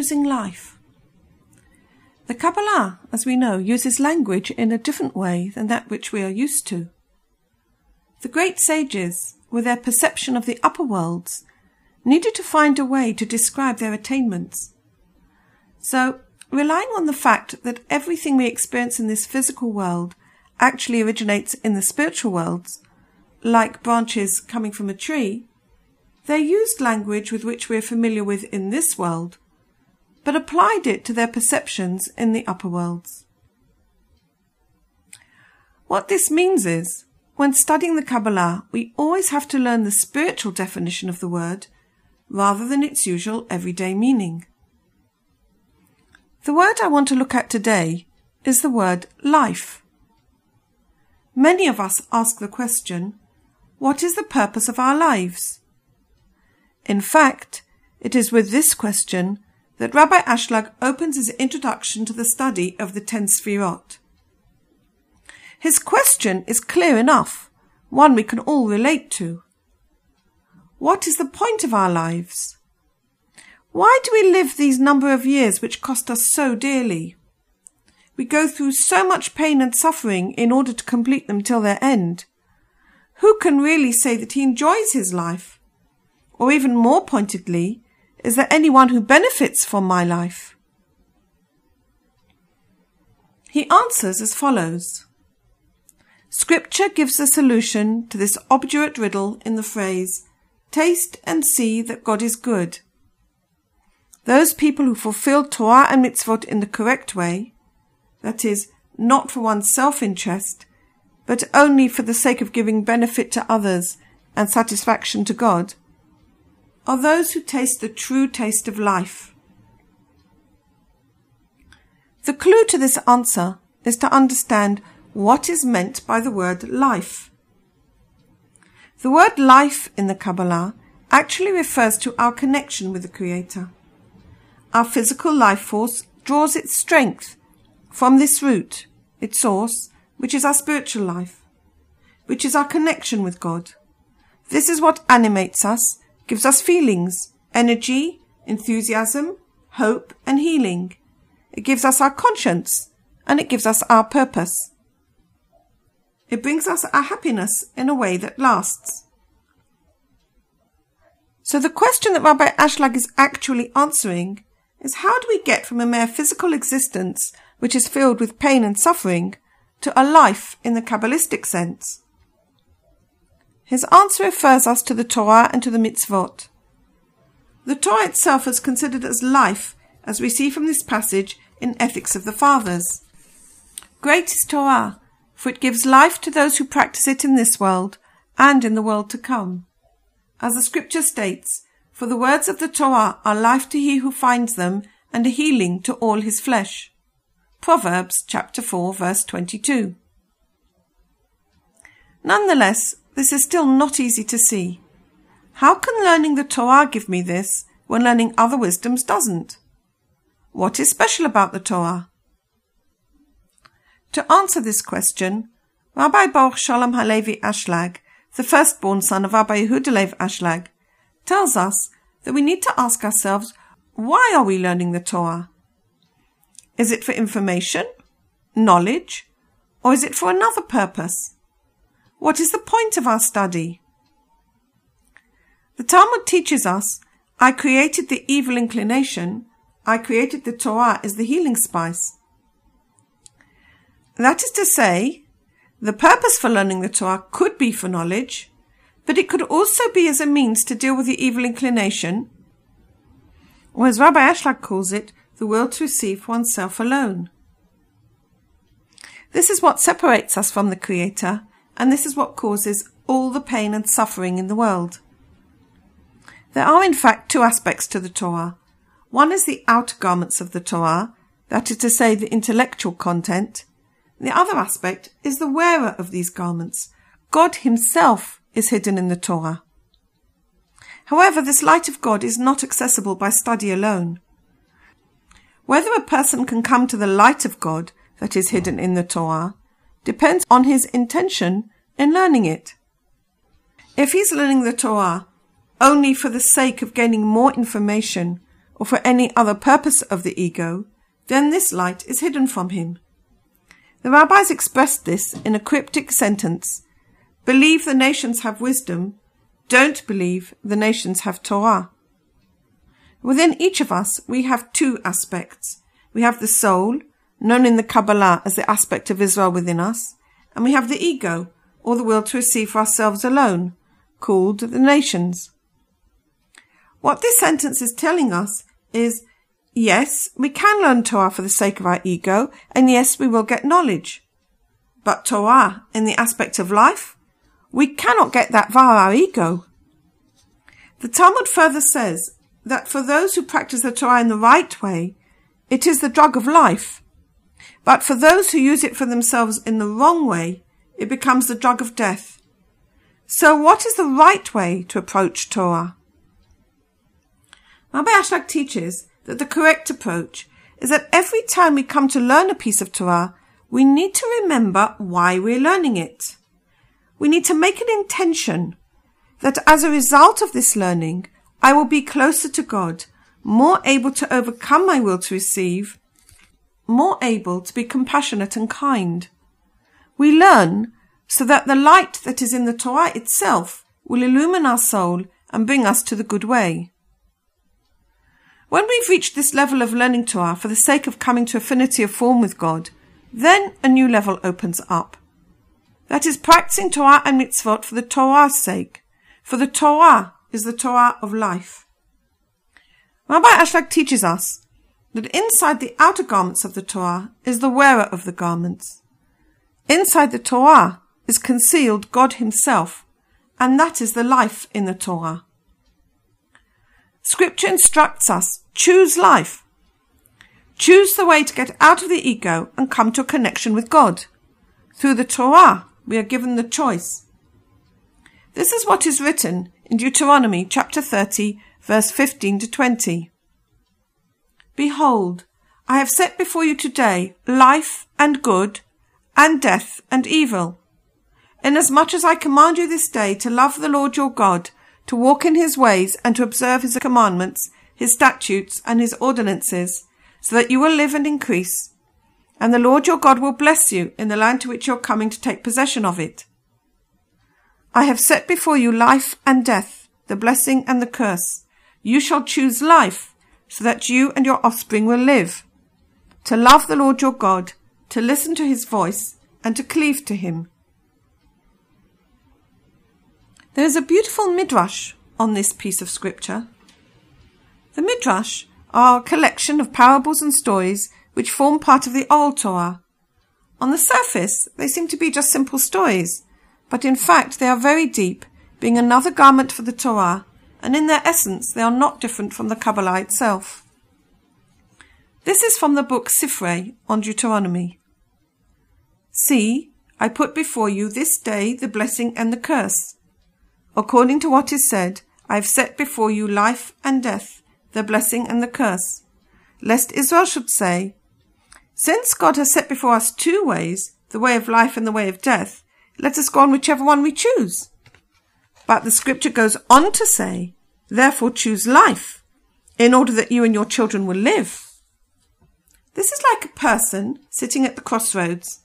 choosing life. The Kabbalah, as we know, uses language in a different way than that which we are used to. The great sages, with their perception of the upper worlds, needed to find a way to describe their attainments. So, relying on the fact that everything we experience in this physical world actually originates in the spiritual worlds, like branches coming from a tree, they used language with which we are familiar with in this world but applied it to their perceptions in the upper worlds. What this means is, when studying the Kabbalah, we always have to learn the spiritual definition of the word rather than its usual everyday meaning. The word I want to look at today is the word life. Many of us ask the question, what is the purpose of our lives? In fact, it is with this question that Rabbi Ashlag opens his introduction to the study of the ten Sfirot. His question is clear enough, one we can all relate to. What is the point of our lives? Why do we live these number of years which cost us so dearly? We go through so much pain and suffering in order to complete them till their end. Who can really say that he enjoys his life? Or even more pointedly, is there anyone who benefits from my life? He answers as follows. Scripture gives a solution to this obdurate riddle in the phrase, taste and see that God is good. Those people who fulfill Torah and mitzvot in the correct way, that is, not for one's self-interest, but only for the sake of giving benefit to others and satisfaction to God, are those who taste the true taste of life. The clue to this answer is to understand what is meant by the word life. The word life in the Kabbalah actually refers to our connection with the Creator. Our physical life force draws its strength from this root, its source, which is our spiritual life, which is our connection with God. This is what animates us gives us feelings, energy, enthusiasm, hope, and healing. It gives us our conscience, and it gives us our purpose. It brings us our happiness in a way that lasts. So the question that Rabbi Ashlag is actually answering is how do we get from a mere physical existence which is filled with pain and suffering to a life in the Kabbalistic sense? His answer refers us to the Torah and to the mitzvot. The Torah itself is considered as life, as we see from this passage in Ethics of the Fathers. Great is Torah, for it gives life to those who practice it in this world and in the world to come. As the scripture states, for the words of the Torah are life to he who finds them and a healing to all his flesh. Proverbs chapter 4 verse 22. Nonetheless, this is still not easy to see. How can learning the Torah give me this when learning other wisdoms doesn't? What is special about the Torah? To answer this question, Rabbi Baruch Shalom Halevi Ashlag, the firstborn son of Rabbi Yehuda Ashlag, tells us that we need to ask ourselves, why are we learning the Torah? Is it for information, knowledge, or is it for another purpose? What is the point of our study? The Talmud teaches us, I created the evil inclination, I created the Torah as the healing spice. That is to say, the purpose for learning the Torah could be for knowledge, but it could also be as a means to deal with the evil inclination, or as Rabbi Ashlag calls it, the will to receive oneself alone. This is what separates us from the Creator and this is what causes all the pain and suffering in the world. There are in fact two aspects to the Torah. One is the outer garments of the Torah, that is to say, the intellectual content. The other aspect is the wearer of these garments. God Himself is hidden in the Torah. However, this light of God is not accessible by study alone. Whether a person can come to the light of God that is hidden in the Torah depends on his intention in learning it. If he's learning the Torah only for the sake of gaining more information or for any other purpose of the ego, then this light is hidden from him. The rabbis expressed this in a cryptic sentence Believe the nations have wisdom, don't believe the nations have Torah. Within each of us, we have two aspects. We have the soul, known in the Kabbalah as the aspect of Israel within us, and we have the ego, or the will to receive for ourselves alone, called the nations. What this sentence is telling us is yes, we can learn Torah for the sake of our ego, and yes, we will get knowledge. But Torah, in the aspect of life, we cannot get that via our ego. The Talmud further says that for those who practice the Torah in the right way, it is the drug of life. But for those who use it for themselves in the wrong way, it becomes the drug of death. So what is the right way to approach Torah? Rabbi Ashlag teaches that the correct approach is that every time we come to learn a piece of Torah, we need to remember why we're learning it. We need to make an intention that as a result of this learning, I will be closer to God, more able to overcome my will to receive, more able to be compassionate and kind. We learn so that the light that is in the Torah itself will illumine our soul and bring us to the good way. When we've reached this level of learning Torah for the sake of coming to affinity of form with God, then a new level opens up. That is practicing Torah and mitzvot for the Torah's sake. For the Torah is the Torah of life. Rabbi Ashlag teaches us that inside the outer garments of the Torah is the wearer of the garments. Inside the Torah is concealed God Himself, and that is the life in the Torah. Scripture instructs us choose life. Choose the way to get out of the ego and come to a connection with God. Through the Torah, we are given the choice. This is what is written in Deuteronomy chapter 30, verse 15 to 20. Behold, I have set before you today life and good, and death and evil. Inasmuch as I command you this day to love the Lord your God, to walk in his ways and to observe his commandments, his statutes and his ordinances, so that you will live and increase. And the Lord your God will bless you in the land to which you are coming to take possession of it. I have set before you life and death, the blessing and the curse. You shall choose life, so that you and your offspring will live. To love the Lord your God, to listen to his voice, and to cleave to him. There is a beautiful midrash on this piece of scripture. The midrash are a collection of parables and stories which form part of the Oral Torah. On the surface, they seem to be just simple stories, but in fact they are very deep, being another garment for the Torah, and in their essence they are not different from the Kabbalah itself. This is from the book Sifrei on Deuteronomy. See, I put before you this day the blessing and the curse. According to what is said, I have set before you life and death, the blessing and the curse. Lest Israel should say, Since God has set before us two ways, the way of life and the way of death, let us go on whichever one we choose. But the scripture goes on to say, Therefore choose life, in order that you and your children will live. This is like a person sitting at the crossroads.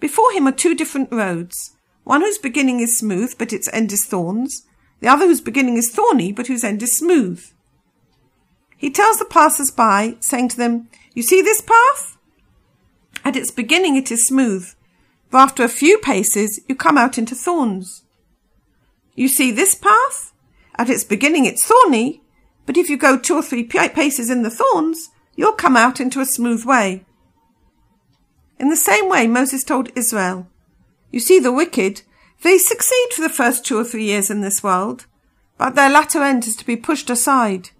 Before him are two different roads, one whose beginning is smooth, but its end is thorns, the other whose beginning is thorny, but whose end is smooth. He tells the passers by, saying to them, You see this path? At its beginning it is smooth, but after a few paces you come out into thorns. You see this path? At its beginning it's thorny, but if you go two or three paces in the thorns, you'll come out into a smooth way. In the same way Moses told Israel, you see, the wicked, they succeed for the first two or three years in this world, but their latter end is to be pushed aside.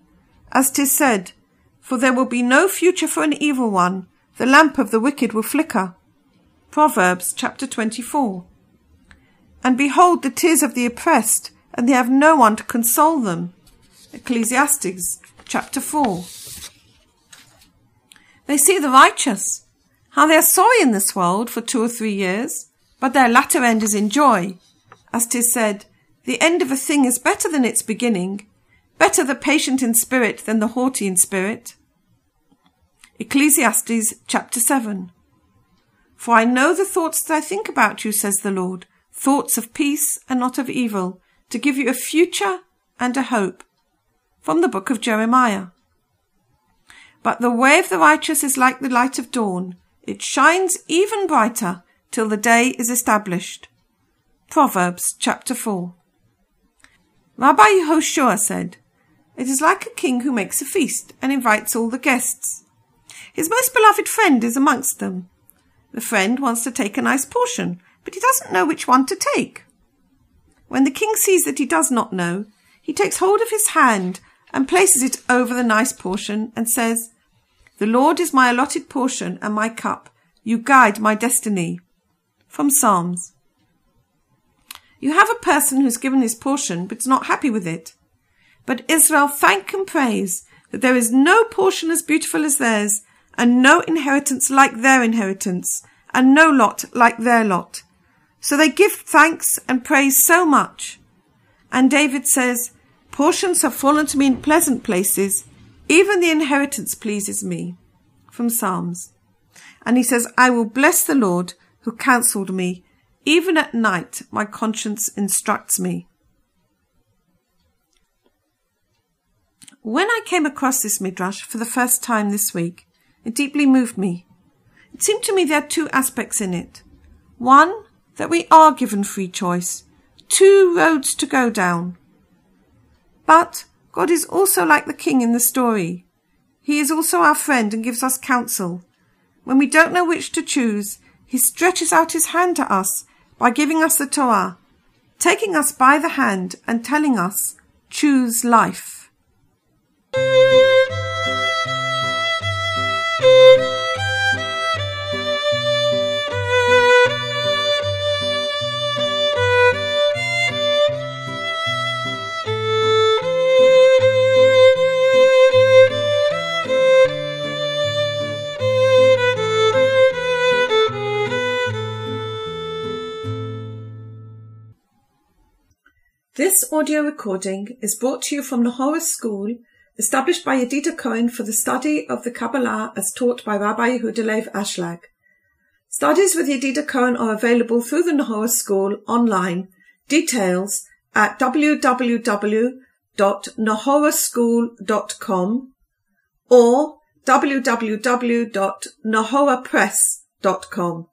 As 'tis said, for there will be no future for an evil one, the lamp of the wicked will flicker. Proverbs chapter 24. And behold the tears of the oppressed, and they have no one to console them. Ecclesiastes chapter 4. They see the righteous, how they are sorry in this world for two or three years, but their latter end is in joy. As 'tis said, the end of a thing is better than its beginning, Better the patient in spirit than the haughty in spirit. Ecclesiastes chapter 7. For I know the thoughts that I think about you, says the Lord, thoughts of peace and not of evil, to give you a future and a hope. From the book of Jeremiah. But the way of the righteous is like the light of dawn. It shines even brighter till the day is established. Proverbs chapter 4. Rabbi Yehoshua said, It is like a king who makes a feast and invites all the guests. His most beloved friend is amongst them. The friend wants to take a nice portion, but he doesn't know which one to take. When the king sees that he does not know, he takes hold of his hand and places it over the nice portion and says, The Lord is my allotted portion and my cup. You guide my destiny. From Psalms. You have a person who's given his portion but is not happy with it. But Israel thank and praise that there is no portion as beautiful as theirs and no inheritance like their inheritance, and no lot like their lot. So they give thanks and praise so much. And David says, Portions have fallen to me in pleasant places, even the inheritance pleases me. From Psalms. And he says, I will bless the Lord who counselled me. Even at night my conscience instructs me. When I came across this midrash for the first time this week, it deeply moved me. It seemed to me there are two aspects in it. One, that we are given free choice, two roads to go down. But God is also like the king in the story. He is also our friend and gives us counsel. When we don't know which to choose, he stretches out his hand to us by giving us the Torah, taking us by the hand and telling us, choose life. Audio recording is brought to you from the Horus School, established by Yedida Cohen for the study of the Kabbalah as taught by Rabbi Yehuda Ashlag. Studies with Yedida Cohen are available through the Nehora School online. Details at www.nehoraschool.com or www.nehorapress.com.